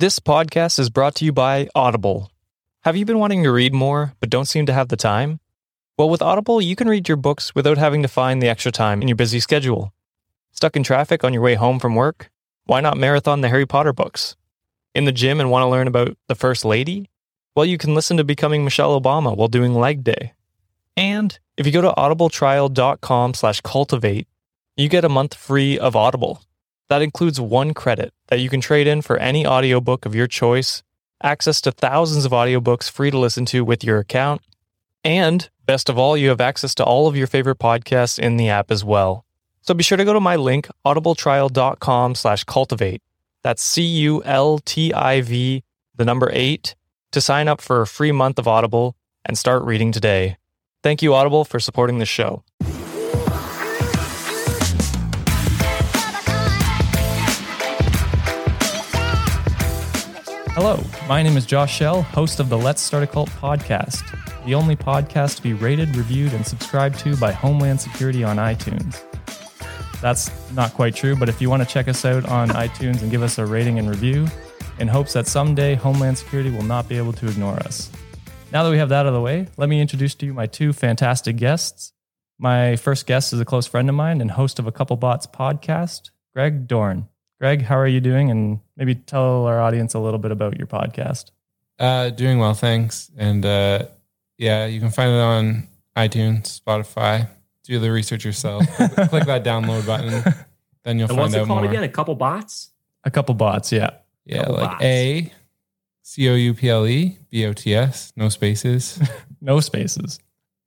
This podcast is brought to you by Audible. Have you been wanting to read more but don't seem to have the time? Well, with Audible, you can read your books without having to find the extra time in your busy schedule. Stuck in traffic on your way home from work? Why not marathon the Harry Potter books? In the gym and want to learn about the First Lady? Well, you can listen to Becoming Michelle Obama while doing leg day. And if you go to audibletrial.com slash cultivate, you get a month free of Audible. That includes one credit that you can trade in for any audiobook of your choice, access to thousands of audiobooks free to listen to with your account, and best of all, you have access to all of your favorite podcasts in the app as well. So be sure to go to my link, audibletrial.com slash cultivate. That's C-U-L-T-I-V, the number eight, to sign up for a free month of Audible and start reading today. Thank you, Audible, for supporting the show. Hello, my name is Josh Shell, host of the Let's Start a Cult podcast, the only podcast to be rated, reviewed, and subscribed to by Homeland Security on iTunes. That's not quite true, but if you want to check us out on iTunes and give us a rating and review, in hopes that someday Homeland Security will not be able to ignore us. Now that we have that out of the way, let me introduce to you my two fantastic guests. My first guest is a close friend of mine and host of a Couple Bots podcast, Greg Dorn. Greg, how are you doing? And maybe tell our audience a little bit about your podcast. Uh, doing well, thanks. And uh, yeah, you can find it on iTunes, Spotify. Do the research yourself. Click that download button, then you'll And find what's it out called more. again? A couple bots? A couple bots, yeah. Yeah, Couple like bots. A C O U P L E B O T S, no spaces. No spaces.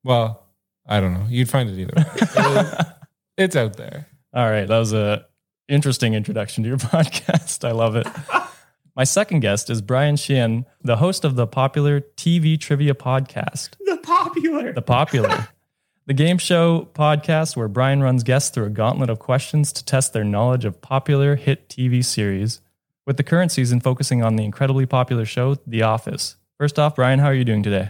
well, I don't know. You'd find it either. way. It's out there. All right, that was a interesting introduction to your podcast. I love it. My second guest is Brian Sheehan, the host of the popular TV trivia podcast, The popular. The Popular, the game show podcast where Brian runs guests through a gauntlet of questions to test their knowledge of popular hit TV series, with the current season focusing on the incredibly popular show The Office. First off, Brian, how are you doing today?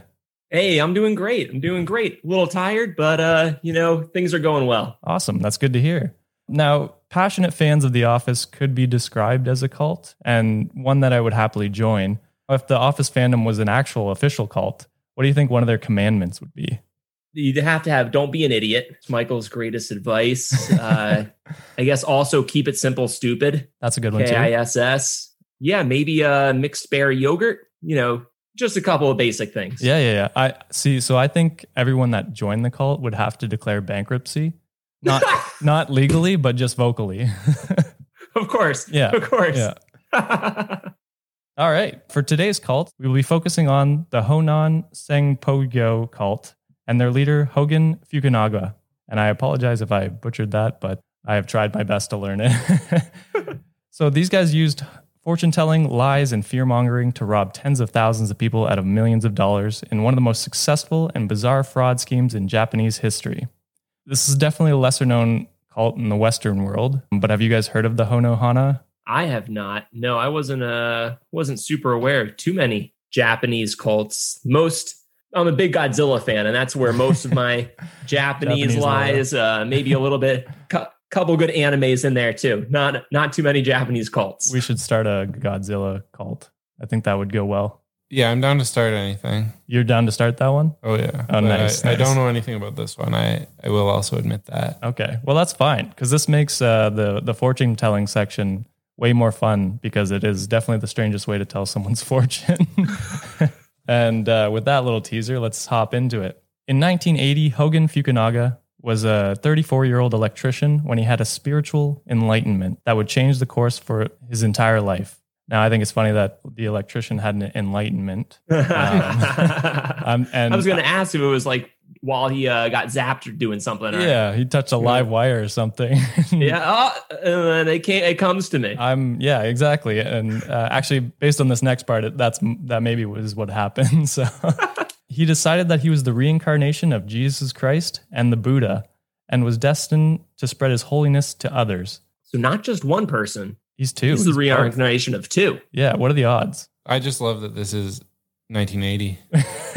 Hey, I'm doing great. I'm doing great. A little tired, but uh, you know, things are going well. Awesome. That's good to hear. Now, passionate fans of The Office could be described as a cult, and one that I would happily join. If The Office fandom was an actual official cult, what do you think one of their commandments would be? You'd have to have don't be an idiot. It's Michael's greatest advice. Uh, I guess also keep it simple, stupid. That's a good one K too. I S S. Yeah, maybe a mixed berry yogurt. You know, just a couple of basic things. Yeah, yeah, yeah. I see. So I think everyone that joined the cult would have to declare bankruptcy, not not legally, but just vocally. of course. Yeah, Of course. yeah. All right. For today's cult, we will be focusing on the Honan Sengpogyo cult and their leader, Hogan Fukunaga. And I apologize if I butchered that, but I have tried my best to learn it. so these guys used fortune telling, lies, and fear mongering to rob tens of thousands of people out of millions of dollars in one of the most successful and bizarre fraud schemes in Japanese history. This is definitely a lesser known cult in the Western world, but have you guys heard of the Honohana? I have not. No, I wasn't uh wasn't super aware of too many Japanese cults. Most I'm a big Godzilla fan, and that's where most of my Japanese, Japanese lies. Uh, maybe a little bit, cou- couple good animes in there too. Not not too many Japanese cults. We should start a Godzilla cult. I think that would go well. Yeah, I'm down to start anything. You're down to start that one? Oh yeah. Oh, nice, I, I don't know anything about this one. I I will also admit that. Okay. Well, that's fine because this makes uh, the the fortune telling section way more fun because it is definitely the strangest way to tell someone's fortune. and uh, with that little teaser, let's hop into it. In 1980, Hogan Fukunaga was a 34 year old electrician when he had a spiritual enlightenment that would change the course for his entire life. Now, I think it's funny that the electrician had an enlightenment. Um, and I was going to ask if it was like while he uh, got zapped or doing something. Or, Yeah, he touched a live wire or something. yeah. Oh, and then it, came, it comes to me. I'm yeah, exactly. And uh, actually, based on this next part, it- that's that maybe was what happened. So he decided that he was the reincarnation of Jesus Christ and the Buddha, and was destined to spread his holiness to others. so not just one person. He's two. This is the He's reincarnation of two. Yeah. What are the odds? I just love that this is 1980.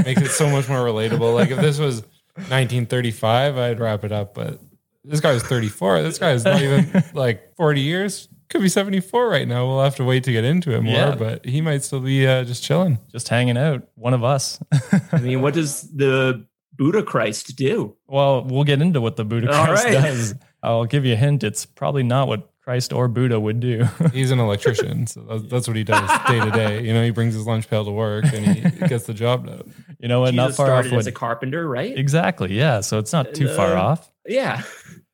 Makes it so much more relatable. Like if this was 1935, I'd wrap it up. But this guy was 34. This guy is not even like 40 years. could be 74 right now. We'll have to wait to get into it more, Yeah. but he might still be uh, just chilling. Just hanging out. One of us. I mean, what does the Buddha Christ do? well, we'll get into what the Buddha Christ right. does. I'll give you a hint. It's probably not what Christ or Buddha would do. He's an electrician, so that's, that's what he does day to day. You know, he brings his lunch pail to work and he gets the job done. you know what? Jesus Not far off started what as a carpenter, right? Exactly. Yeah. So it's not too And, far uh, off. Yeah.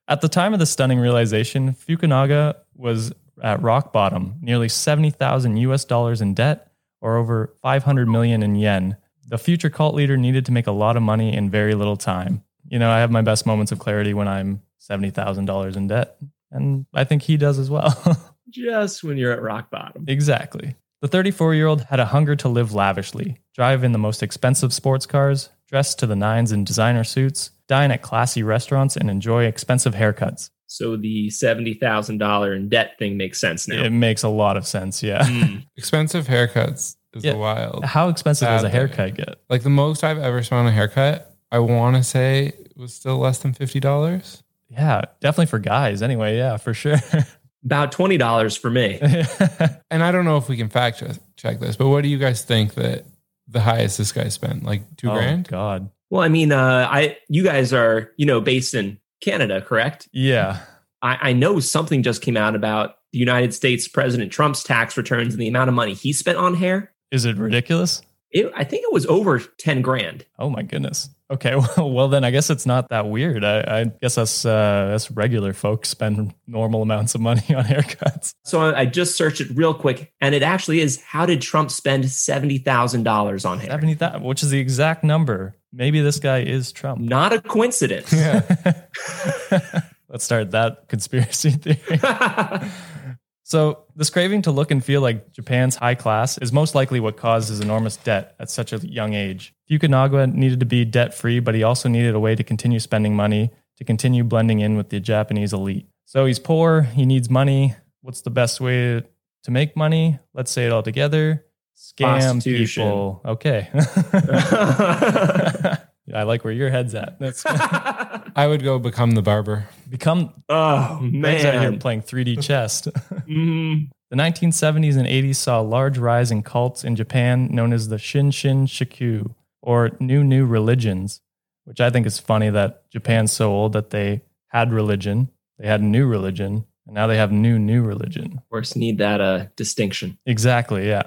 At the time of the stunning realization, Fukunaga was at rock bottom, nearly 70,000 US dollars in debt or over 500 million in yen. The future cult leader needed to make a lot of money in very little time. You know, I have my best moments of clarity when I'm $70,000 in debt, and I think he does as well. Just when you're at rock bottom. Exactly. The 34 year old had a hunger to live lavishly, drive in the most expensive sports cars, dress to the nines in designer suits, dine at classy restaurants, and enjoy expensive haircuts. So the seventy thousand dollar in debt thing makes sense now. It makes a lot of sense. Yeah. Mm. Expensive haircuts is Yeah. wild. How expensive does a Bad thing. haircut get? Like the most I've ever spent on a haircut, I want to say was still less than $50. Yeah, definitely for guys. Anyway, yeah, for sure. About twenty dollars for me. And I don't know if we can fact check- check this, but what do you guys think that the highest this guy spent? Like two oh, grand? God. Well, I mean, uh, I you guys are you know based in Canada, correct? Yeah. I, I know something just came out about the United States President Trump's tax returns and the amount of money he spent on hair. Is it ridiculous? It, I think it was over ten grand. Oh my goodness. Okay, well, well then I guess it's not that weird. I, I guess us uh, us regular folks spend normal amounts of money on haircuts. So I, just searched it real quick, and it actually is how did Trump spend seventy thousand dollars on hair? Seventy thousand, which is the exact number. Maybe this guy is Trump. Not a coincidence. Yeah. Let's start that conspiracy theory. So, this craving to look and feel like Japan's high class is most likely what caused his enormous debt at such a young age. Fukunaga needed to be debt free, but he also needed a way to continue spending money to continue blending in with the Japanese elite. So, he's poor, he needs money. What's the best way to make money? Let's say it all together scam people. Okay. I like where your head's at. That's I would go become the barber. become oh Greg's out here man. playing 3D chess. Mm. The 1970s and 80s saw a large rise in cults in Japan known as the Shinshin Shiku, or New New Religions, which I think is funny that Japan's so old that they had religion, they had new religion, and now they have new new religion. Of course, need that uh, distinction. Exactly, yeah.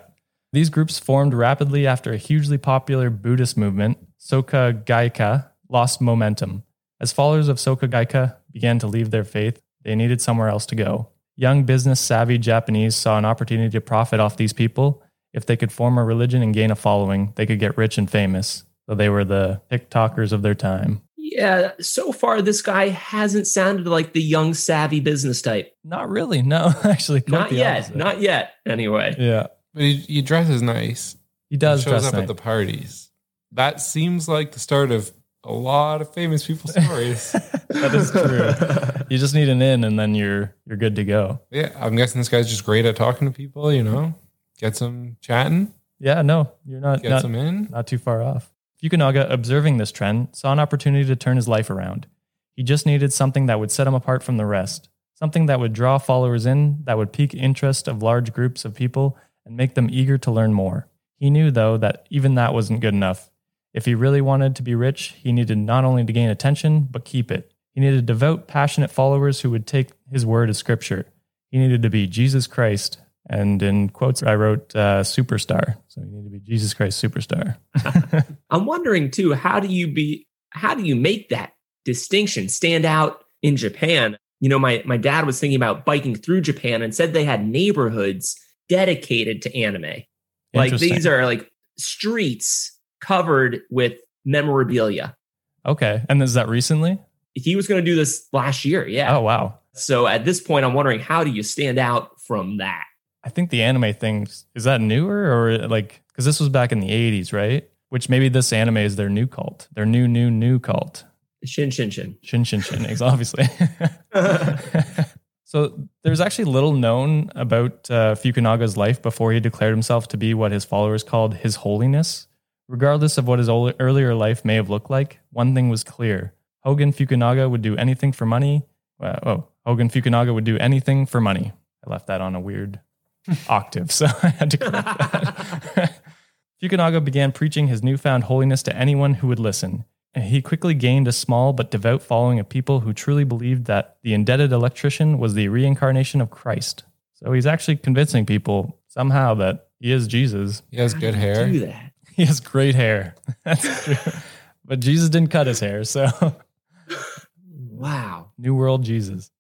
These groups formed rapidly after a hugely popular Buddhist movement, Soka Gakkai, lost momentum. As followers of Soka Gakkai began to leave their faith, they needed somewhere else to go. Young business savvy Japanese saw an opportunity to profit off these people. If they could form a religion and gain a following, they could get rich and famous. So they were the TikTokers of their time. Yeah, so far this guy hasn't sounded like the young savvy business type. Not really, no, actually, quite Not the yet. opposite. Not yet. Anyway. yeah, But he, he dresses nice. he does shows dress up nice. at the parties. That seems like the start of a lot of famous people's stories. that is true. you just need an in, and then you're you're good to go. yeah, I'm guessing this guy's just great at talking to people. You know, get some chatting, Yeah, no, you're not get not, them in. not too far off. Fukunaga, observing this trend, saw an opportunity to turn his life around. He just needed something that would set him apart from the rest, something that would draw followers in, that would pique interest of large groups of people and make them eager to learn more. He knew, though, that even that wasn't good enough. If he really wanted to be rich, he needed not only to gain attention, but keep it. He needed devout, passionate followers who would take his word as scripture. He needed to be Jesus Christ. And in quotes, I wrote uh, superstar. So you need to be Jesus Christ superstar. I'm wondering too, how do you be how do you make that distinction stand out in Japan? You know, my my dad was thinking about biking through Japan and said they had neighborhoods dedicated to anime. Like these are like streets covered with memorabilia. Okay. And is that recently? He was going to do this last year, yeah. Oh, wow. So at this point, I'm wondering how do you stand out from that? I think the anime thing is that newer or like, because this was back in the 80s, right? Which maybe this anime is their new cult, their new, new, new cult. Shin Shin Shin. Shin Shin Shin, is obviously. so there's actually little known about uh, Fukunaga's life before he declared himself to be what his followers called his holiness. Regardless of what his ol- earlier life may have looked like, one thing was clear. Hogan Fukunaga would do anything for money. Uh, oh, Hogan Fukunaga would do anything for money. I left that on a weird octave, so I had to correct that. Fukunaga began preaching his newfound holiness to anyone who would listen. And He quickly gained a small but devout following of people who truly believed that the indebted electrician was the reincarnation of Christ. So he's actually convincing people somehow that he is Jesus. He has good hair. Do that. He has great hair. That's true. but Jesus didn't cut his hair, so Wow. New World Jesus.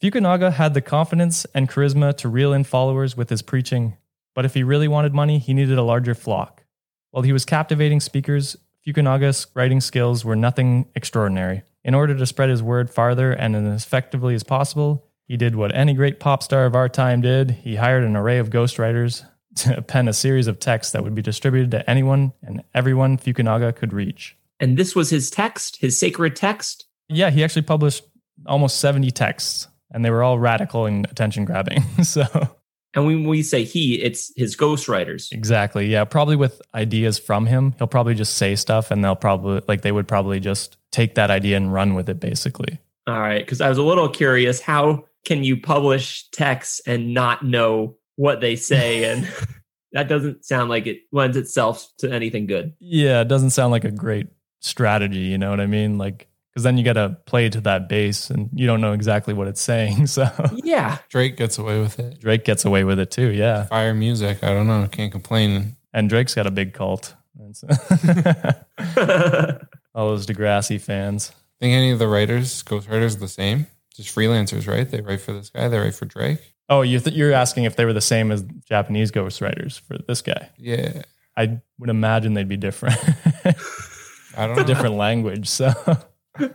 Fukunaga had the confidence and charisma to reel in followers with his preaching, but if he really wanted money, he needed a larger flock. While he was captivating speakers, Fukunaga's writing skills were nothing extraordinary. In order to spread his word farther and as effectively as possible, he did what any great pop star of our time did. He hired an array of ghostwriters to pen a series of texts that would be distributed to anyone and everyone Fukunaga could reach. And this was his text, his sacred text. Yeah, he actually published almost 70 texts, and they were all radical and attention grabbing. so, And when we say he, it's his ghostwriters. exactly. Yeah, probably with ideas from him. He'll probably just say stuff, and they'll probably, like, they would probably just take that idea and run with it, basically. All right. Because I was a little curious how can you publish texts and not know what they say? And that doesn't sound like it lends itself to anything good. Yeah, it doesn't sound like a great strategy. You know what I mean? Like, because then you got to play to that bass and you don't know exactly what it's saying. So, Yeah. Drake gets away with it. Drake gets away with it too. Yeah. Fire music. I don't know. Can't complain. And Drake's got a big cult. All those Degrassi fans. Think any of the writers, ghostwriters, are the same? Just freelancers, right? They write for this guy. They write for Drake. Oh, you th- you're asking if they were the same as Japanese ghostwriters for this guy? Yeah. I would imagine they'd be different. I don't know. different language, so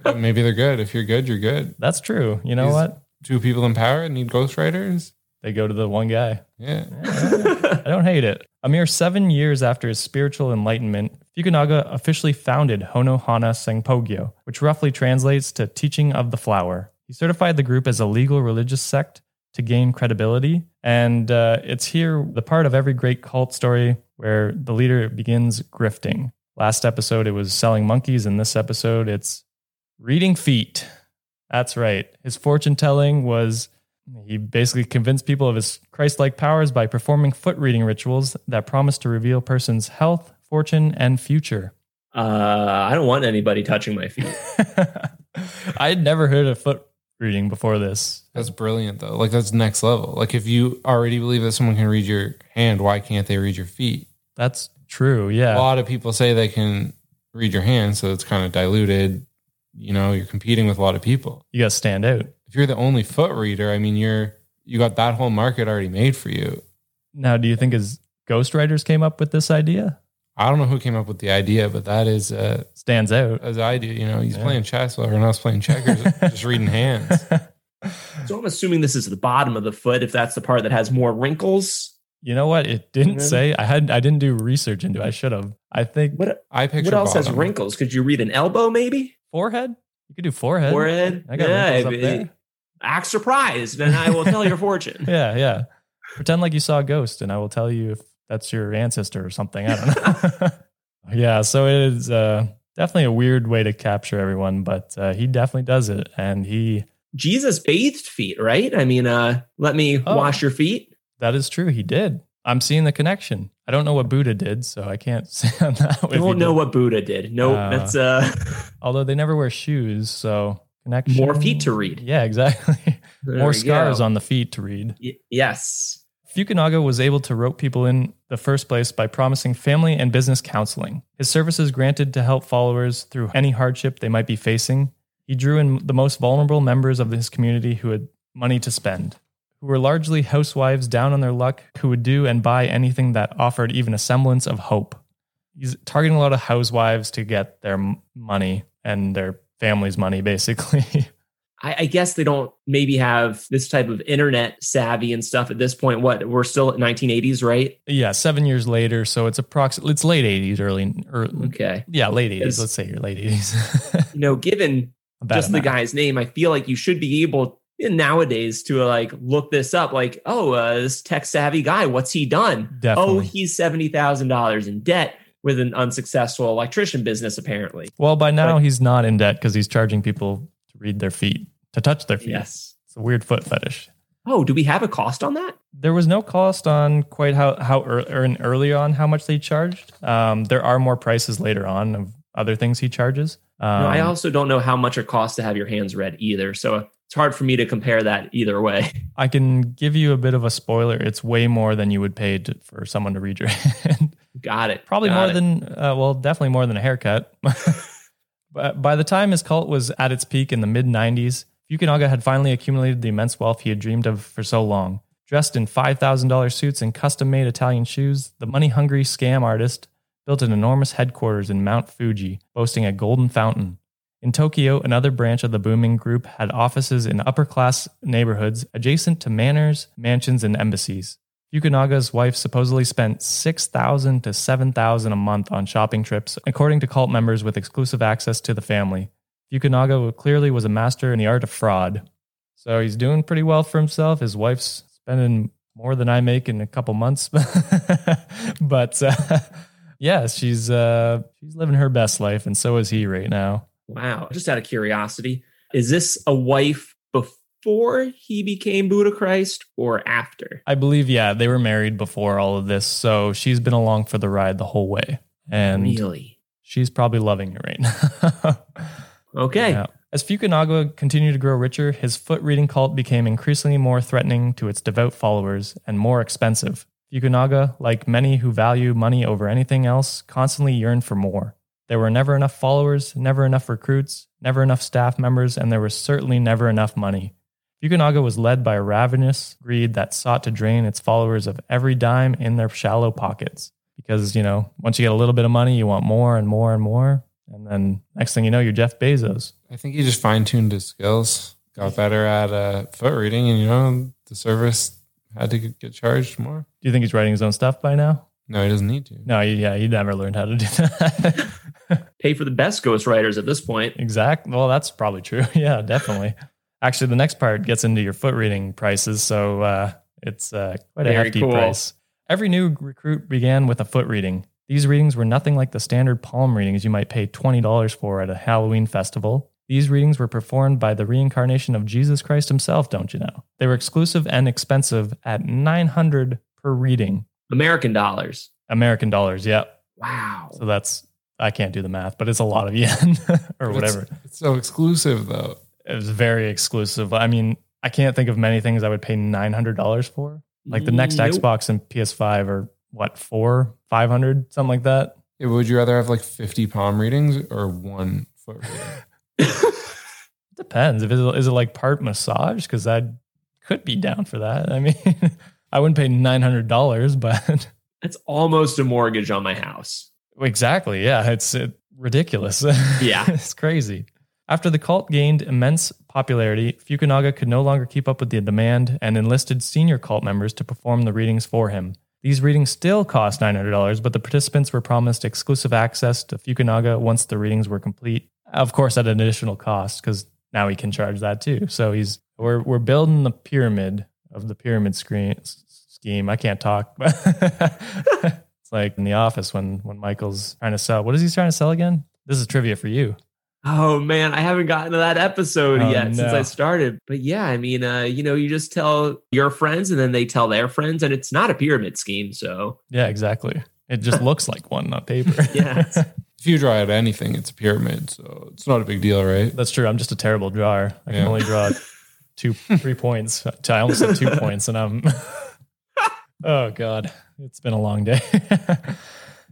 But Maybe they're good. If you're good, you're good. that's true. You know He's- what? Two people in power need ghostwriters. They go to the one guy. Yeah. I don't hate it. A mere seven years after his spiritual enlightenment, Fukunaga officially founded Hono Hana Senpogyo, which roughly translates to teaching of the flower. He certified the group as a legal religious sect to gain credibility. And uh, it's here the part of every great cult story where the leader begins grifting. Last episode, it was selling monkeys. In this episode, it's reading feet. That's right. His fortune telling was he basically convinced people of his Christ like powers by performing foot reading rituals that promised to reveal a person's health, fortune, and future. Uh, I don't want anybody touching my feet. I had never heard of foot reading before this. That's brilliant, though. Like, that's next level. Like, if you already believe that someone can read your hand, why can't they read your feet? That's true. Yeah. A lot of people say they can read your hand, so it's kind of diluted. You know, you're competing with a lot of people. You got to stand out. If you're the only foot reader, I mean, you're you got that whole market already made for you. Now, do you think his ghostwriters came up with this idea? I don't know who came up with the idea, but that is uh, Stands out. as I do. You know, he's Yeah. playing chess while everyone else playing checkers, just reading hands. So I'm assuming this is the bottom of the foot, if that's the part that has more wrinkles. You know what? It didn't Mhm. say. I had. I didn't do research into. it. I should have. I think What I picture what else has wrinkles? Could you read an elbow, maybe? forehead. You could do forehead. Forehead? I got yeah, wrinkles up there. act surprised, and I will tell your fortune. Yeah, yeah. Pretend like you saw a ghost, and I will tell you if that's your ancestor or something. I don't know. yeah, so it is uh, definitely a weird way to capture everyone, but uh, he definitely does it, and he Jesus bathed feet, right? I mean, uh, let me Oh. wash your feet. that is true. He did. I'm seeing the connection. I don't know what Buddha did, so I can't say on that. He won't know what Buddha did. Nope, Uh, that's uh, Although they never wear shoes, so connection. More feet to read. Yeah, exactly. there More scars go. on the feet to read. Y- yes. Fukunaga was able to rope people in the first place by promising family and business counseling. His services granted to help followers through any hardship they might be facing. He drew in the most vulnerable members of his community who had money to spend, who were largely housewives down on their luck, who would do and buy anything that offered even a semblance of hope. He's targeting a lot of housewives to get their money and their family's money, basically. I, I guess they don't maybe have this type of internet savvy and stuff at this point. What we're still at 1980s, right? yeah, seven years later, so it's approximately it's late '80s, early, early Okay. Yeah, late 80s. Let's say your late 80s. You know, given just a the guy's name, I feel like you should be able nowadays to like look this up. Like, oh, uh, this tech savvy guy, what's he done? Oh, he's seventy thousand dollars in debt with an unsuccessful electrician business, apparently. well, by now but- he's not in debt because he's charging people to read their feet, to touch their feet. Yes. It's a weird foot fetish. Oh, do we have a cost on that? There was no cost on quite how how ear- early on how much they charged. Um, there are more prices later on of other things he charges. Um, no, I also don't know how much it costs to have your hands read either. So it's hard for me to compare that either way. I can give you a bit of a spoiler. It's way more than you would pay to, for someone to read your hand. Got it. Probably Got more it. than, uh, well, definitely more than a haircut. by the time his cult was at its peak in the mid 90s, Fukunaga had finally accumulated the immense wealth he had dreamed of for so long. Dressed in $5,000 suits and custom made Italian shoes, the money hungry scam artist built an enormous headquarters in Mount Fuji, boasting a golden fountain. In Tokyo, another branch of the booming group had offices in upper class neighborhoods adjacent to manors, mansions, and embassies. Fukunaga's wife supposedly spent 6000 to 7000 a month on shopping trips, according to cult members with exclusive access to the family. Fukunaga clearly was a master in the art of fraud. So he's doing pretty well for himself. His wife's spending more than I make in a couple months. but uh, yeah, she's uh, she's living her best life, and so is he right now. Wow. Just out of curiosity, is this a wife before he became Buddha Christ or after? I believe, yeah, they were married before all of this, so she's been along for the ride the whole way, and really? she's probably loving it right now. Okay. Yeah. As Fukunaga continued to grow richer, his foot reading cult became increasingly more threatening to its devout followers and more expensive. Fukunaga, like many who value money over anything else, constantly yearned for more. There were never enough followers, never enough recruits, never enough staff members, and there was certainly never enough money. Fukunaga was led by a ravenous greed that sought to drain its followers of every dime in their shallow pockets. Because, you know, once you get a little bit of money, you want more and more and more. And then next thing you know, you're Jeff Bezos. I think he just fine tuned his skills, got better at uh, foot reading, and you know the service had to get charged more. Do you think he's writing his own stuff by now? No, he doesn't need to. No, yeah, he never learned how to do that. Pay for the best ghostwriters at this point. Exactly. Well, that's probably true. Yeah, definitely. Actually, the next part gets into your foot reading prices, so uh, it's uh, quite a hefty cool. price. Every new recruit began with a foot reading. These readings were nothing like the standard palm readings you might pay twenty dollars for at a Halloween festival. These readings were performed by the reincarnation of Jesus Christ himself, don't you know? They were exclusive and expensive at 900 per reading. American dollars. American dollars, yeah. Wow. So that's I can't do the math, but it's a lot of yen or But whatever. It's, it's so exclusive though. It was very exclusive. I mean, I can't think of many things I would pay nine hundred dollars for. Like the next Nope. Xbox and PS5 are what four, five hundred, something like that. Yeah, would you rather have like 50 palm readings or one foot reading? Depends. If it's, is it like part massage? Because I could be down for that. I mean, I wouldn't pay nine hundred dollars, but That's almost a mortgage on my house. exactly, yeah, it's uh, ridiculous. Yeah. it's crazy. After the cult gained immense popularity, Fukunaga could no longer keep up with the demand and enlisted senior cult members to perform the readings for him. These readings still cost $900, but the participants were promised exclusive access to Fukunaga once the readings were complete. Of course, at an additional cost, because now he can charge that too. So he's we're we're building the pyramid of the pyramid screen scheme. I can't talk, it's like in the office when when Michael's trying to sell. What is he trying to sell again? This is trivia for you. Oh man, I haven't gotten to that episode Oh, yet since. I started. But yeah, I mean, uh, you know, you just tell your friends and then they tell their friends, and it's not a pyramid scheme. So Yeah, exactly. It just looks like one on paper. Yeah. If you draw out anything, it's a pyramid, so it's not a big deal, right? That's true. I'm just a terrible drawer. I can Yeah. only draw two, three points. I almost said two points, and I'm. oh God, it's been a long day.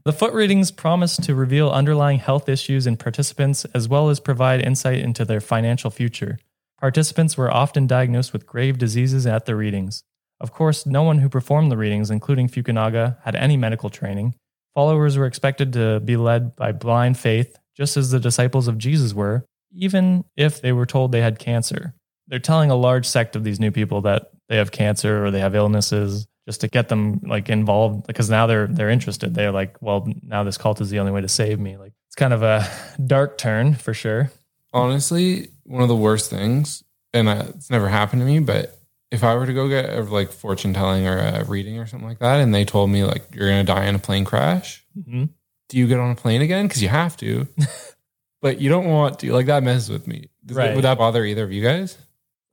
The foot readings promise to reveal underlying health issues in participants as well as provide insight into their financial future. Participants were often diagnosed with grave diseases at the readings. Of course, no one who performed the readings, including Fukunaga, had any medical training. Followers were expected to be led by blind faith, just as the disciples of Jesus were, even if they were told they had cancer. They're telling a large sect of these new people that they have cancer or they have illnesses just to get them like involved because now they're they're interested. They're like, well, now this cult is the only way to save me. Like it's kind of a dark turn for sure. Honestly, one of the worst things, and I, it's never happened to me, but if I were to go get a, like fortune telling or a reading or something like that, and they told me like you're gonna die in a plane crash, hmm do you get on a plane again? Because you have to, but you don't want to. Like that messes with me. Does Right. Would that bother either of you guys?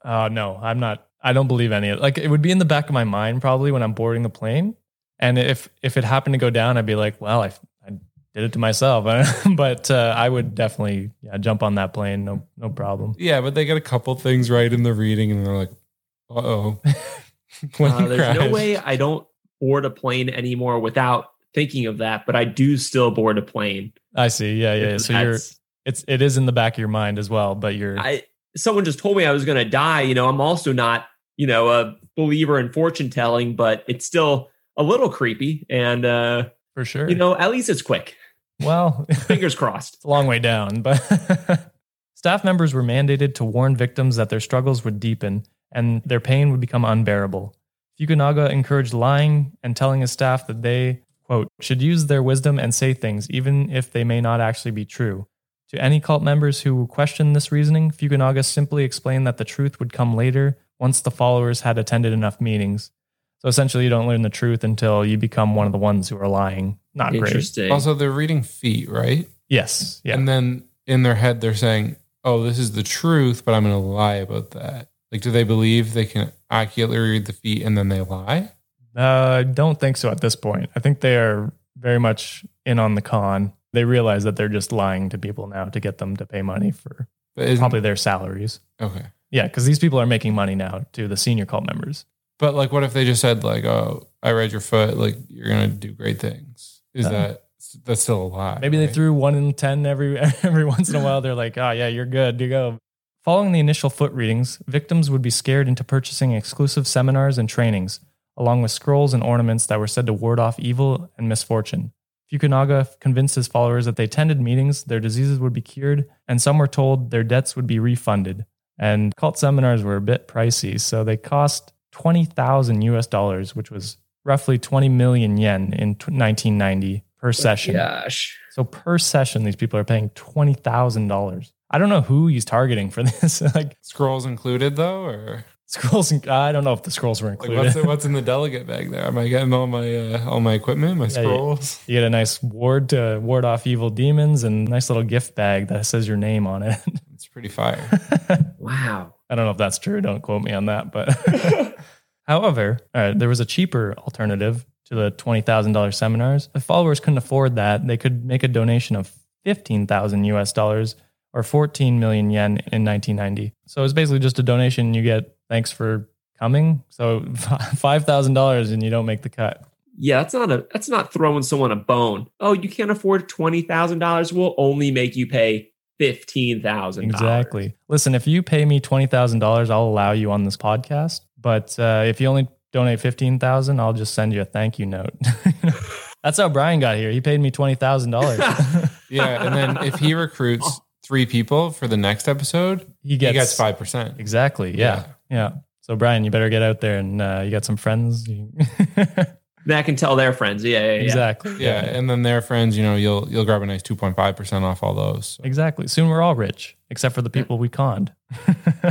Oh no, I'm not. I don't believe any of it. Like it would be in the back of my mind probably when I'm boarding the plane. And if if it happened to go down, I'd be like, well, I, I did it to myself. but uh, I would definitely yeah, jump on that plane. No no problem. Yeah, but they get a couple things right in the reading, and they're like, "Uh oh." uh, there's no way I don't board a plane anymore without thinking of that, but I do still board a plane. I see. Yeah, yeah. So you're it's it is in the back of your mind as well, but you're I someone just told me I was going to die, you know, I'm also not, you know, a believer in fortune telling, but it's still a little creepy and uh for sure. You know, at least it's quick. Well, fingers crossed. It's a long way down, but staff members were mandated to warn victims that their struggles would deepen and their pain would become unbearable. Fukunaga encouraged lying and telling his staff that they, quote, should use their wisdom and say things even if they may not actually be true. To any cult members who questioned this reasoning, Fukunaga simply explained that the truth would come later once the followers had attended enough meetings. So essentially, you don't learn the truth until you become one of the ones who are lying. Not Interesting. great. Also, they're reading feet, right? Yes. Yeah. And then in their head, they're saying, "Oh, this is the truth, but I'm going to lie about that." Like, do they believe they can accurately read the feet and then they lie? Uh, I don't think so at this point. I think they are very much in on the con. They realize that they're just lying to people now to get them to pay money for probably their salaries. Okay. Yeah, because these people are making money now to the senior cult members. But like, what if they just said like, "Oh, I read your foot. Like, you're gonna do great things." Is uh, that that's still a lie? Maybe right? they threw one in ten every every once in a while. They're like, "Oh yeah, you're good You go." Following the initial foot readings, victims would be scared into purchasing exclusive seminars and trainings, along with scrolls and ornaments that were said to ward off evil and misfortune. Fukunaga convinced his followers that they attended meetings, their diseases would be cured, and some were told their debts would be refunded. And cult seminars were a bit pricey, so they cost 20,000 US dollars, which was roughly 20 million yen in 1990 per session. Gosh. So per session, these people are paying $20,000. I don't know who he's targeting for this. like scrolls included though, or scrolls. I don't know if the scrolls were included. Like what's, what's, in the delegate bag there? Am I getting all my uh, all my equipment, my yeah, scrolls? You, you, get a nice ward to ward off evil demons, and nice little gift bag that says your name on it. It's pretty fire. wow. I don't know if that's true. Don't quote me on that, but however, there was a cheaper alternative to the twenty thousand dollars seminars. If followers couldn't afford that, they could make a donation of fifteen thousand US dollars or 14 million yen in 1990. So it's basically just a donation you get thanks for coming. So $5,000 and you don't make the cut. Yeah, that's not a that's not throwing someone a bone. Oh, you can't afford twenty thousand dollars. We'll only make you pay fifteen thousand. Exactly. Listen, if you pay me twenty thousand dollars, I'll allow you on this podcast. But uh, if you only donate fifteen thousand, I'll just send you a thank you note. That's how Brian got here. He paid me twenty thousand dollars. yeah, and then if he recruits three people for the next episode, he gets, he gets 5%. Exactly. Yeah. yeah. yeah. So, Brian, you better get out there and uh, you got some friends. That can tell their friends. Yeah, yeah, yeah. Exactly. Yeah. yeah. And then their friends, you know, you'll you'll grab a nice 2.5% off all those. So. Exactly. Soon we're all rich, except for the people we conned.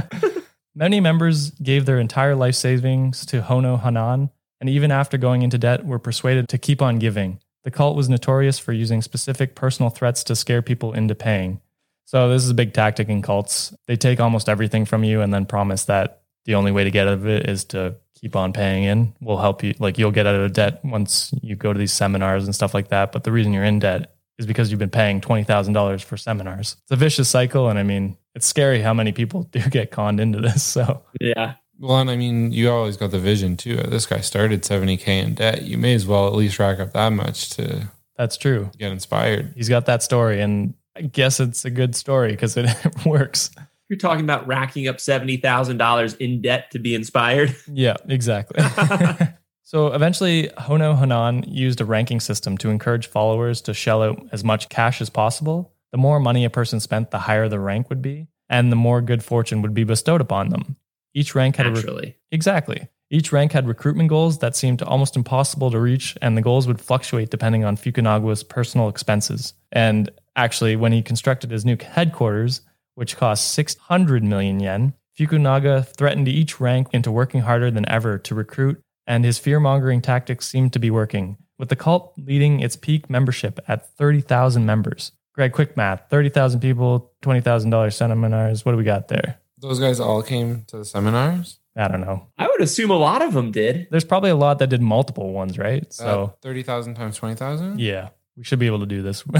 Many members gave their entire life savings to Hono Hanan, and even after going into debt, were persuaded to keep on giving. The cult was notorious for using specific personal threats to scare people into paying. So this is a big tactic in cults. They take almost everything from you and then promise that the only way to get out of it is to keep on paying in. We'll help you. Like you'll get out of debt once you go to these seminars and stuff like that. But the reason you're in debt is because you've been paying twenty thousand dollars for seminars. It's a vicious cycle, and I mean, it's scary how many people do get conned into this. So yeah. Well, and I mean, you always got the vision too. This guy started seventy k in debt. You may as well at least rack up that much to. That's true. Get inspired. He's got that story, and I guess it's a good story because it works. You're talking about racking up $70,000 in debt to be inspired. Yeah, exactly. so eventually, Hono Hanan used a ranking system to encourage followers to shell out as much cash as possible. The more money a person spent, the higher the rank would be, and the more good fortune would be bestowed upon them. Each rank had Naturally. Re- exactly. Each rank had recruitment goals that seemed almost impossible to reach, and the goals would fluctuate depending on Fukunaga's personal expenses. And actually, when he constructed his new headquarters, which cost 600 million yen, Fukunaga threatened each rank into working harder than ever to recruit, and his fear mongering tactics seemed to be working, with the cult leading its peak membership at 30,000 members. Greg, quick math 30,000 people, $20,000 seminars. What do we got there? Those guys all came to the seminars? I don't know. I would assume a lot of them did. There's probably a lot that did multiple ones, right? So Uh, thirty thousand times twenty thousand. yeah, we should be able to do this.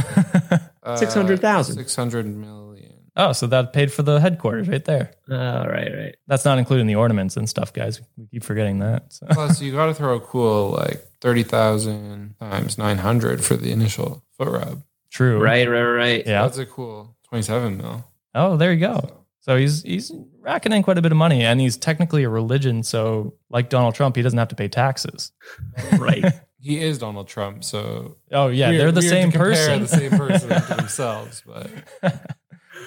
Uh, 600,000. Six hundred million. Oh, so that paid for the headquarters right there. Oh, right, right. That's not including the ornaments and stuff, guys. We keep forgetting that. So. Plus, you got to throw a cool like thirty thousand times nine hundred for the initial foot rub. True. Right, right, right. Yeah. That's a cool twenty-seven mil. Oh, there you go. So he's he's racking in quite a bit of money, and he's technically a religion. So, like Donald Trump, he doesn't have to pay taxes. Right. He is Donald Trump, so Oh yeah, weird- they're the same to compare person. The same person to themselves, but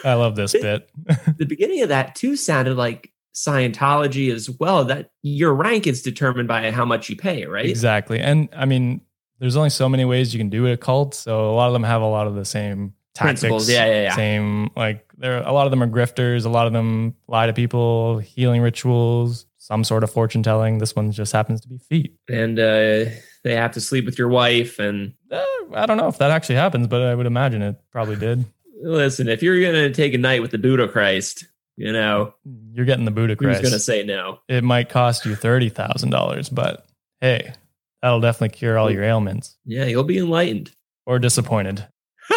I love this bit. the beginning of that too sounded like Scientology as well. That your rank is determined by how much you pay, right? Exactly. And I mean, there's only so many ways you can do a cult. So a lot of them have a lot of the same tactics. Principles. Yeah, yeah, yeah. Same, like there, a lot of them are grifters. A lot of them lie to people, healing rituals, some sort of fortune telling. This one just happens to be feet. And uh, they have to sleep with your wife. And Uh, I don't know if that actually happens, but I would imagine it probably did. Listen, if you're gonna take a night with the Buddha Christ, you know You're getting the Buddha Christ. who's Christ. gonna say no? it might cost you thirty thousand dollars, but hey, that'll definitely cure all your ailments Yeah, you'll be enlightened. or disappointed.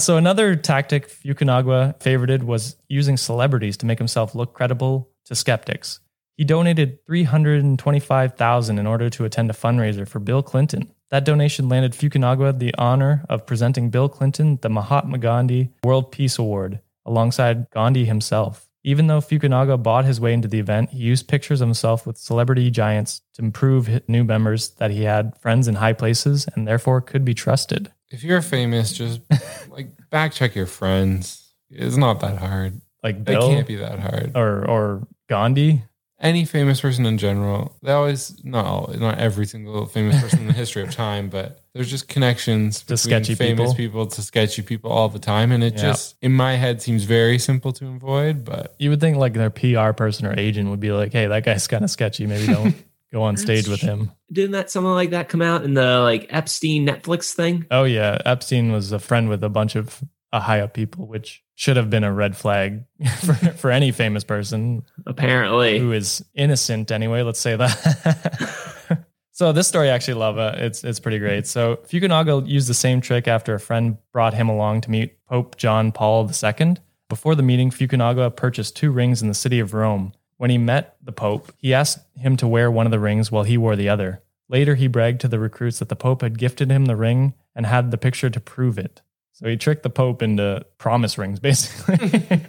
So another tactic Fukunaga favorited was using celebrities to make himself look credible to skeptics. He donated 325,000 in order to attend a fundraiser for Bill Clinton. That donation landed Fukunaga the honor of presenting Bill Clinton the Mahatma Gandhi World Peace Award alongside Gandhi himself. Even though Fukunaga bought his way into the event, he used pictures of himself with celebrity giants to prove new members that he had friends in high places and therefore could be trusted. if you're famous, just like back check your friends. It's not that hard. Like It can't be that hard. or or Gandhi. Any famous person in general, they always not all, not every single famous person in the history of time, but there's just connections To between sketchy famous people. people. to sketchy people all the time, and it Yeah. just in my head seems very simple to avoid. But You would think like their PR person or agent would be like, "Hey, that guy's kind of sketchy. Maybe don't go on stage with him." Didn't that something like that come out in the like Epstein Netflix thing? Oh yeah, Epstein was a friend with a bunch of uh, high up people, which should have been a red flag for, for any famous person Apparently. who is innocent anyway. Let's say that. so this story, I actually love it. It's it's pretty great. So Fukunaga used the same trick after a friend brought him along to meet Pope John Paul II. Before the meeting, Fukunaga purchased two rings in the city of Rome. When he met the Pope, he asked him to wear one of the rings while he wore the other. Later, he bragged to the recruits that the Pope had gifted him the ring and had the picture to prove it. So he tricked the Pope into promise rings, basically.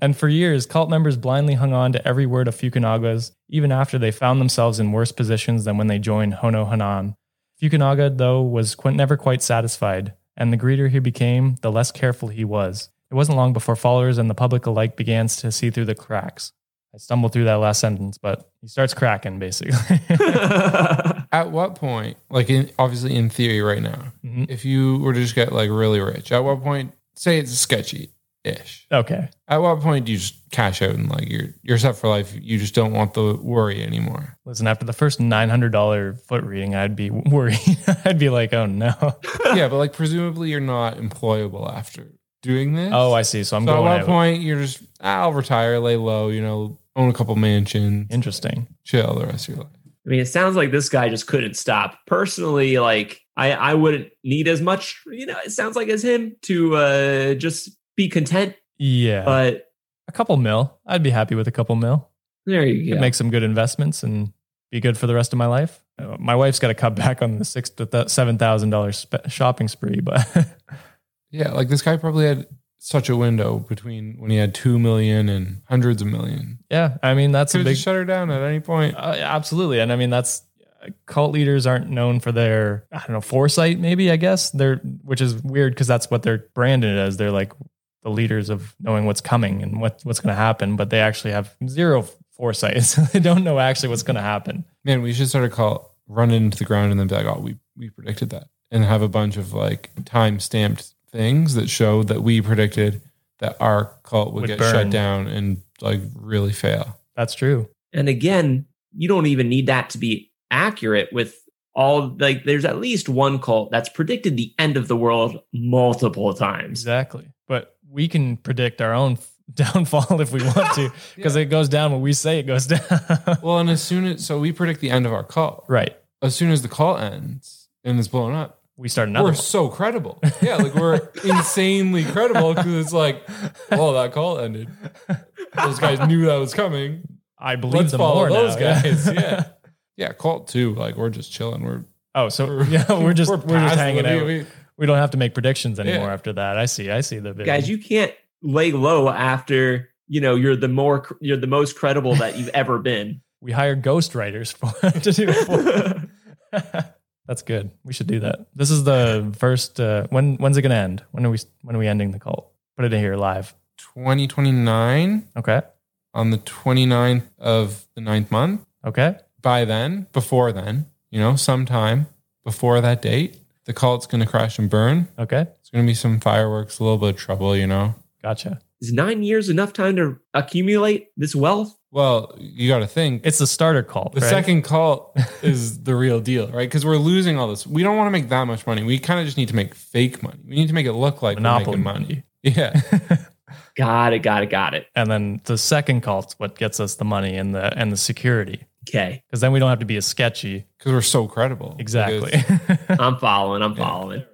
and for years, cult members blindly hung on to every word of Fukunaga's, even after they found themselves in worse positions than when they joined Hono Hanan. Fukunaga, though, was qu- never quite satisfied, and the greeter he became, the less careful he was. It wasn't long before followers and the public alike began to see through the cracks. I stumbled through that last sentence, but he starts cracking, basically. at what point, like in obviously in theory right now, Mhm. if you were to just get like really rich, at what point, say it's sketchy ish, okay. at what point do you just cash out and like you're you're set for life? You just don't want the worry anymore. Listen, after the first $900 foot reading, I'd be worried. I'd be like, oh no. yeah, but like presumably you're not employable after doing this. Oh, I see. So I'm so at going what out. point you're just "Ah, I'll retire, lay low, you know, own a couple mansions, Interesting. chill the rest of your life. I mean, it sounds like this guy just couldn't stop. Personally, like I, I wouldn't need as much, you know, it sounds like as him to uh just be content. Yeah. But a couple mil. I'd be happy with a couple mil. there you Could go. Make some good investments and be good for the rest of my life. Uh, my wife's got to cut back on the six to seven thousand dollars spe- shopping spree, but Yeah, like this guy probably had such a window between when he had two million and hundreds of million. yeah, I mean that's Could a big. shut her down at any point. Uh, absolutely, and I mean that's cult leaders aren't known for their I don't know foresight. Maybe I guess they're which is weird because that's what they're branded as. They're like the leaders of knowing what's coming and what what's going to happen, but they actually have zero foresight. So they don't know actually what's going to happen. Man, we should start a call, run into the ground, and then be like, "Oh, we we predicted that," and have a bunch of like time stamped things that show that we predicted that our cult would, Would get burn. shut down and like really fail. That's true. and again, you don't even need that to be accurate with all like there's at least one cult that's predicted the end of the world multiple times. Exactly. But we can predict our own downfall if we want to, because it goes down when we say it goes down. Well, and as soon as so we predict the end of our call. right. As soon as the call ends and it's blown up, We start another we're one. so credible. Yeah, like we're insanely credible because it's like, oh, that call ended. Those guys knew that was coming. I believe Let's them follow more those now, guys. Yeah. yeah, cult too. Like we're just chilling. We're Oh, so yeah, we're just we're, just hanging out. we- We don't have to make predictions anymore Yeah. after that. I see. I see the vision. Guys, you can't lay low after you know you're the more you're the most credible that you've ever been. we hire ghostwriters for to do it for. That's good. We should do that. This is the first. Uh, when when's it gonna end? When are we when are we ending the cult? Put it in here live. 2029 Okay. on the 29th of the ninth month. Okay. By then, before then, you know, sometime before that date, the cult's going to crash and burn. Okay. It's going to be some fireworks, a little bit of trouble, you know. Gotcha. Is nine years enough time to accumulate this wealth? Well, you got to think It's the starter cult. the right? second cult is the real deal, right? Because we're losing all this. We don't want to make that much money. We kind of just need to make fake money. We need to make it look like monopoly we're money. money. Yeah. Got it. Got it. Got it. And then the second cult's what gets us the money and the and the security. Okay, Because then we don't have to be as sketchy. Because we're so credible. Exactly. I'm following. I'm following.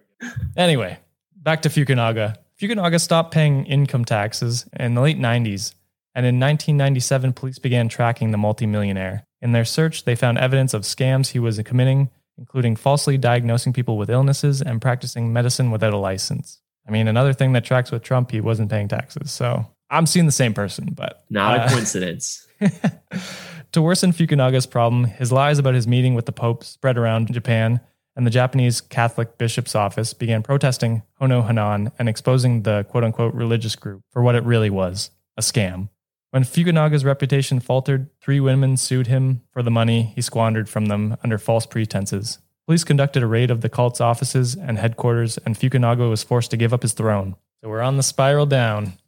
Anyway, back to Fukunaga. Fukunaga stopped paying income taxes in the late 90s, and in 1997, police began tracking the multimillionaire. In their search, they found evidence of scams he was committing, including falsely diagnosing people with illnesses and practicing medicine without a license. I mean, another thing that tracks with Trump, he wasn't paying taxes. So I'm seeing the same person, but Not uh, a coincidence. to worsen Fukunaga's problem, his lies about his meeting with the Pope spread around Japan, and the Japanese Catholic bishop's office began protesting Hono Hanan and exposing the quote unquote religious group for what it really was a scam. When Fukunaga's reputation faltered, three women sued him for the money he squandered from them under false pretenses. Police conducted a raid of the cult's offices and headquarters, and Fukunaga was forced to give up his throne. So we're on the spiral down.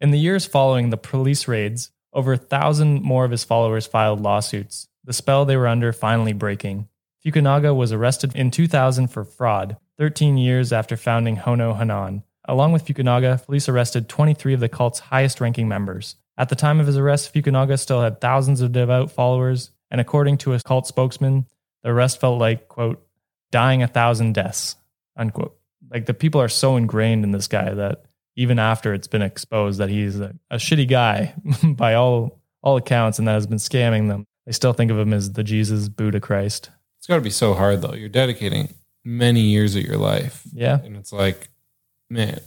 In the years following the police raids, over a thousand more of his followers filed lawsuits, the spell they were under finally breaking. Fukunaga was arrested in 2000 for fraud, 13 years after founding Hono Hanan. Along with Fukunaga, police arrested 23 of the cult's highest ranking members. At the time of his arrest, Fukunaga still had thousands of devout followers, and according to a cult spokesman, the arrest felt like, quote, dying a thousand deaths, unquote. Like the people are so ingrained in this guy that even after it's been exposed that he's a, a shitty guy by all all accounts and that has been scamming them, they still think of him as the Jesus Buddha Christ. It's got to be so hard, though. You're dedicating many years of your life. Yeah. And it's like, man,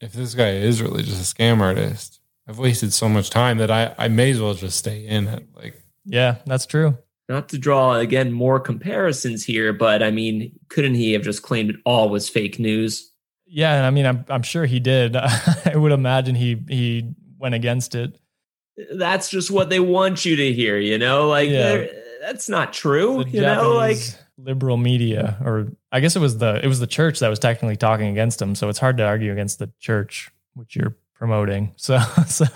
if this guy is really just a scam artist, I've wasted so much time that I, I may as well just stay in it. Like, Yeah, that's true. Not to draw again more comparisons here, but I mean, couldn't he have just claimed it all was fake news? Yeah, and I mean I'm I'm sure he did. I would imagine he he went against it. That's just what they want you to hear, you know? Like Yeah. They're- that's not true, The you know? Like liberal media or I guess it was the it was the church that was technically talking against him, so it's hard to argue against the church which you're promoting. So so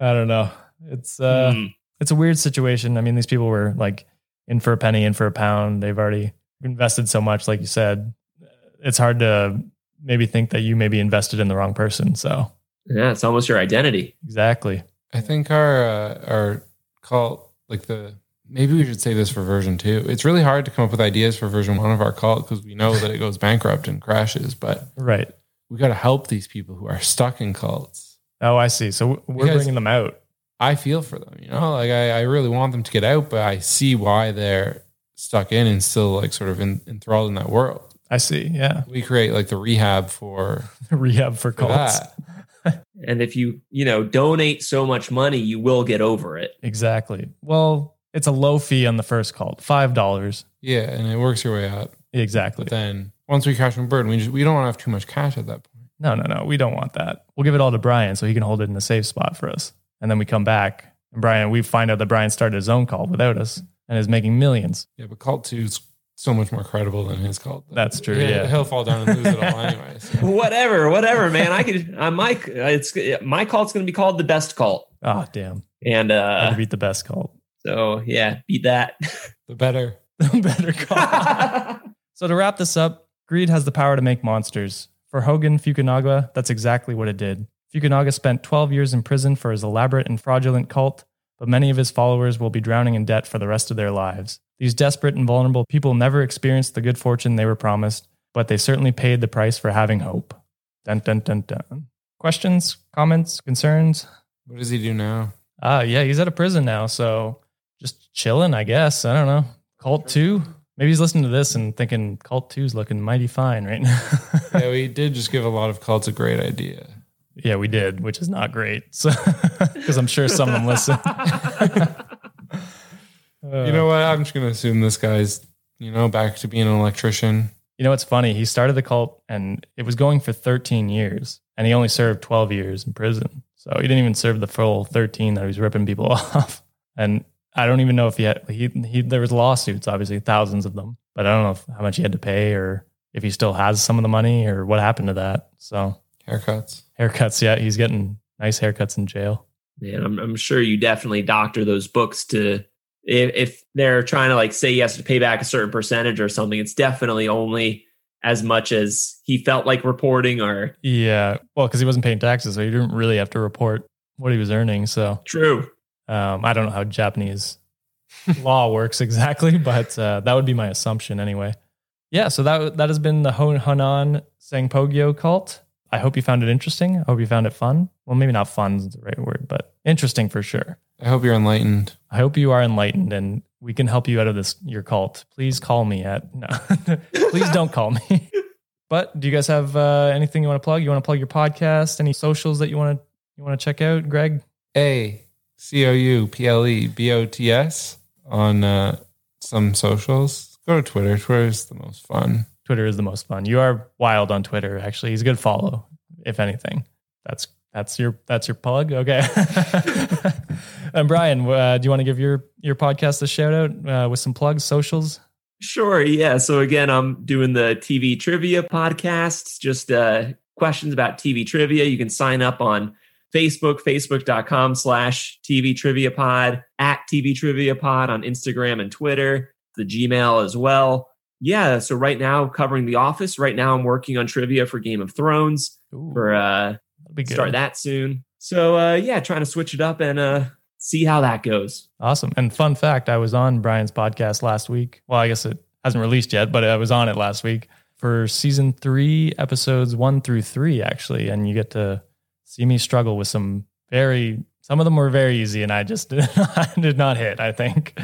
I don't know. It's uh hmm. it's a weird situation. I mean, these people were like in for a penny, in for a pound. They've already invested so much, like you said. It's hard to maybe think that you may be invested in the wrong person. So yeah, it's almost your identity. exactly. I think our, uh, our cult, like the, maybe we should say this for version two. It's really hard to come up with ideas for version one of our cult because we know that it goes bankrupt and crashes, but Right. we got to help these people who are stuck in cults. Oh, I see. So we're Because- bringing them out. I feel for them, you know, like I, I really want them to get out, but I see why they're stuck in and still like sort of in, enthralled in that world. I see. Yeah. We create like the rehab for, Rehab for for cults. that. And if you, you know, donate so much money, you will get over it. Exactly. Well, it's a low fee on the first cult, five dollars. Yeah. And it works your way up. Exactly. But then once we crash and burn, we just, we don't want to have too much cash at that point. No, no, no. We don't want that. We'll give it all to Brian so he can hold it in a safe spot for us. And then we come back and Brian, we find out that Brian started his own cult without us and is making millions. Yeah. But cult two is so much more credible than his cult. That's true. He'll- Yeah. He'll fall down and lose it all anyway. So. whatever, whatever, man. I could, uh, my, it's my cult's going to be called the best cult, Oh, damn. and Had uh, to beat the best cult. So yeah, beat that. The better. The better cult. So to wrap this up, greed has the power to make monsters. For Hogen Fukunaga, that's exactly what it did. Fukunaga spent 12 years in prison for his elaborate and fraudulent cult, but many of his followers will be drowning in debt for the rest of their lives. These desperate and vulnerable people never experienced the good fortune they were promised, but they certainly paid the price for having hope. Dun dun dun dun. Questions, comments, concerns? What does he do now? Ah, yeah, he's out of prison now, so just chilling, I guess. I don't know. Cult 2? Maybe he's listening to this and thinking Cult 2 is looking mighty fine right now. yeah, we did just give a lot of cults a great idea. Yeah, we did, which is not great. So, because I'm sure some of them listen. you know what? I'm just gonna assume this guy's, you know, back to being an electrician. You know what's funny? He started the cult and it was going for 13 years, and he only served 12 years in prison. So he didn't even serve the full 13 that he was ripping people off. And I don't even know if he had he, he there was lawsuits, obviously thousands of them, but I don't know if, how much he had to pay or if he still has some of the money or what happened to that. So Haircuts. haircuts, yeah, he's getting nice haircuts in jail. Man, I'm, I'm sure you definitely doctor those books to if, if they're trying to like say he has to pay back a certain percentage or something. It's definitely only as much as he felt like reporting or Yeah, well, because he wasn't paying taxes, so he didn't really have to report what he was earning. So true. Um, I don't know how Japanese law works exactly, but uh, that would be my assumption anyway. Yeah, so that that has been the Hon Hanan Sanpogyo cult. I hope you found it interesting. I hope you found it fun. Well, maybe not fun is the right word, but interesting for sure. I hope you're enlightened. I hope you are enlightened and we can help you out of this your cult. Please call me at no. Please don't call me. But do you guys have uh, anything you want to plug? You want to plug your podcast? Any socials that you want to you want to check out, Greg? A C O U P L E B O T S on uh, some socials. Go to Twitter. Twitter is the most fun. Twitter is the most fun. You are wild on Twitter. Actually, he's a good follow. If anything, that's that's your that's your plug. Okay. and Brian, uh, do you want to give your your podcast a shout out uh, with some plugs, socials? Sure. Yeah. So again, I'm doing the TV trivia podcast. Just uh, questions about TV trivia. You can sign up on Facebook, facebook.com slash TV trivia pod, at TV trivia pod on Instagram and Twitter, the Gmail as well. Yeah. So right now, covering The Office. Right now, I'm working on trivia for Game of Thrones. Ooh, For uh, start that soon. So uh, yeah, trying to switch it up and uh, see how that goes. Awesome. And fun fact, I was on Brian's podcast last week. Well, I guess it hasn't released yet, but I was on it last week for season three, episodes one through three, actually. And you get to see me struggle with some very, some of them were very easy and I just did not, did not hit, I think.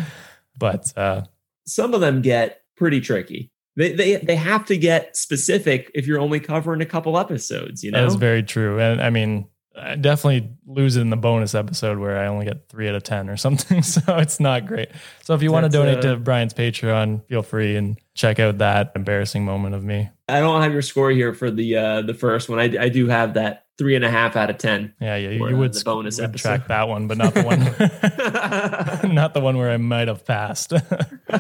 But uh, some of them get pretty tricky. They they they have to get specific if you're only covering a couple episodes. You know, that is very true. And I mean, I definitely lose it in the bonus episode where I only get three out of 10 or something. So it's not great. So if you want to donate uh, to Brian's Patreon, feel free and check out that embarrassing moment of me. I don't have your score here for the uh the first one. I I do have that three and a half out of ten. Yeah, yeah, you uh, would, the bonus would episode. track that one, but not the one, not the one where I might have passed.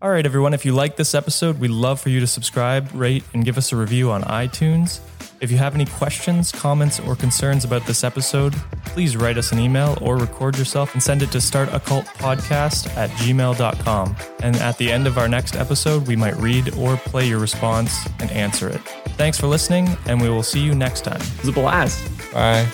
All right, everyone. If you like this episode, we'd love for you to subscribe, rate, and give us a review on iTunes. If you have any questions, comments, or concerns about this episode, please write us an email or record yourself and send it to startoccultpodcast at gmail.com. And at the end of our next episode, we might read or play your response and answer it. Thanks for listening, and we will see you next time. It was a blast. Bye.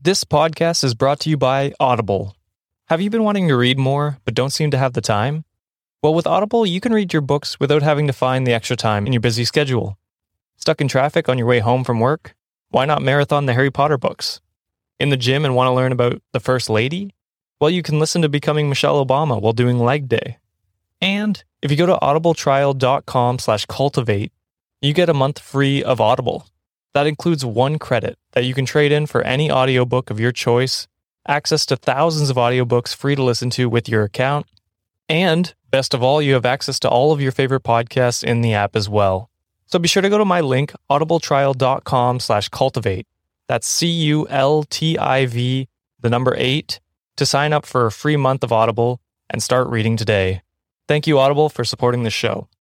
This podcast is brought to you by Audible. Have you been wanting to read more but don't seem to have the time? Well, with Audible, you can read your books without having to find the extra time in your busy schedule. Stuck in traffic on your way home from work? Why not marathon the Harry Potter books? In the gym and want to learn about the First Lady? Well, you can listen to Becoming Michelle Obama while doing leg day. And if you go to audibletrial.com slash cultivate, you get a month free of Audible. That includes one credit that you can trade in for any audiobook of your choice, access to thousands of audiobooks free to listen to with your account, and best of all, you have access to all of your favorite podcasts in the app as well. So be sure to go to my link, audibletrial.com slash cultivate. That's C-U-L-T-I-V, the number eight, to sign up for a free month of Audible and start reading today. Thank you, Audible, for supporting the show.